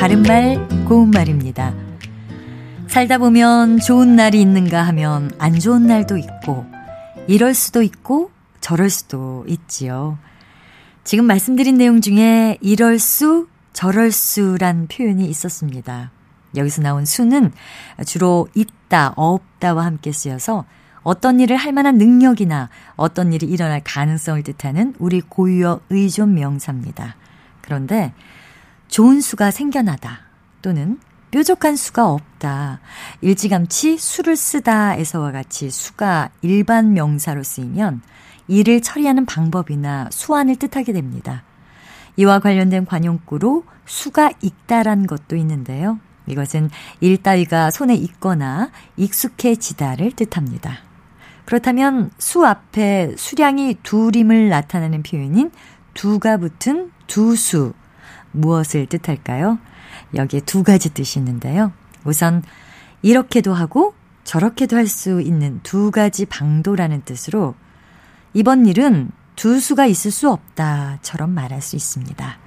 바른말 고운말입니다. 살다 보면 좋은 날이 있는가 하면 안 좋은 날도 있고 이럴 수도 있고 저럴 수도 있지요. 지금 말씀드린 내용 중에 이럴 수, 저럴 수란 표현이 있었습니다. 여기서 나온 수는 주로 있다, 없다와 함께 쓰여서 어떤 일을 할 만한 능력이나 어떤 일이 일어날 가능성을 뜻하는 우리 고유어 의존 명사입니다. 그런데 좋은 수가 생겨나다 또는 뾰족한 수가 없다. 일찌감치 수를 쓰다에서와 같이 수가 일반 명사로 쓰이면 일을 처리하는 방법이나 수완을 뜻하게 됩니다. 이와 관련된 관용구로 수가 있다란 것도 있는데요. 이것은 일 따위가 손에 있거나 익숙해지다를 뜻합니다. 그렇다면 수 앞에 수량이 둘임을 나타내는 표현인 두가 붙은 두수 무엇을 뜻할까요? 여기에 두 가지 뜻이 있는데요. 우선 이렇게도 하고 저렇게도 할 수 있는 두 가지 방도라는 뜻으로 이번 일은 두 수가 있을 수 없다처럼 말할 수 있습니다.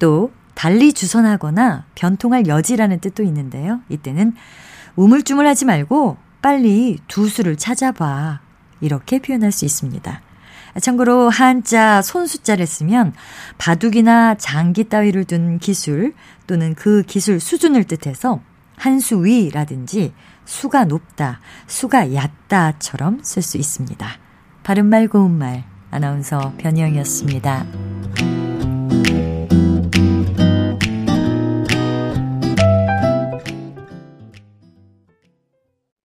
또 달리 주선하거나 변통할 여지라는 뜻도 있는데요. 이때는 우물쭈물하지 말고 빨리 두 수를 찾아봐. 이렇게 표현할 수 있습니다. 참고로 한자 손수자를 쓰면 바둑이나 장기 따위를 둔 기술 또는 그 기술 수준을 뜻해서 한 수 위라든지 수가 높다, 수가 얕다처럼 쓸 수 있습니다. 바른말 고운말 아나운서 변희영이었습니다.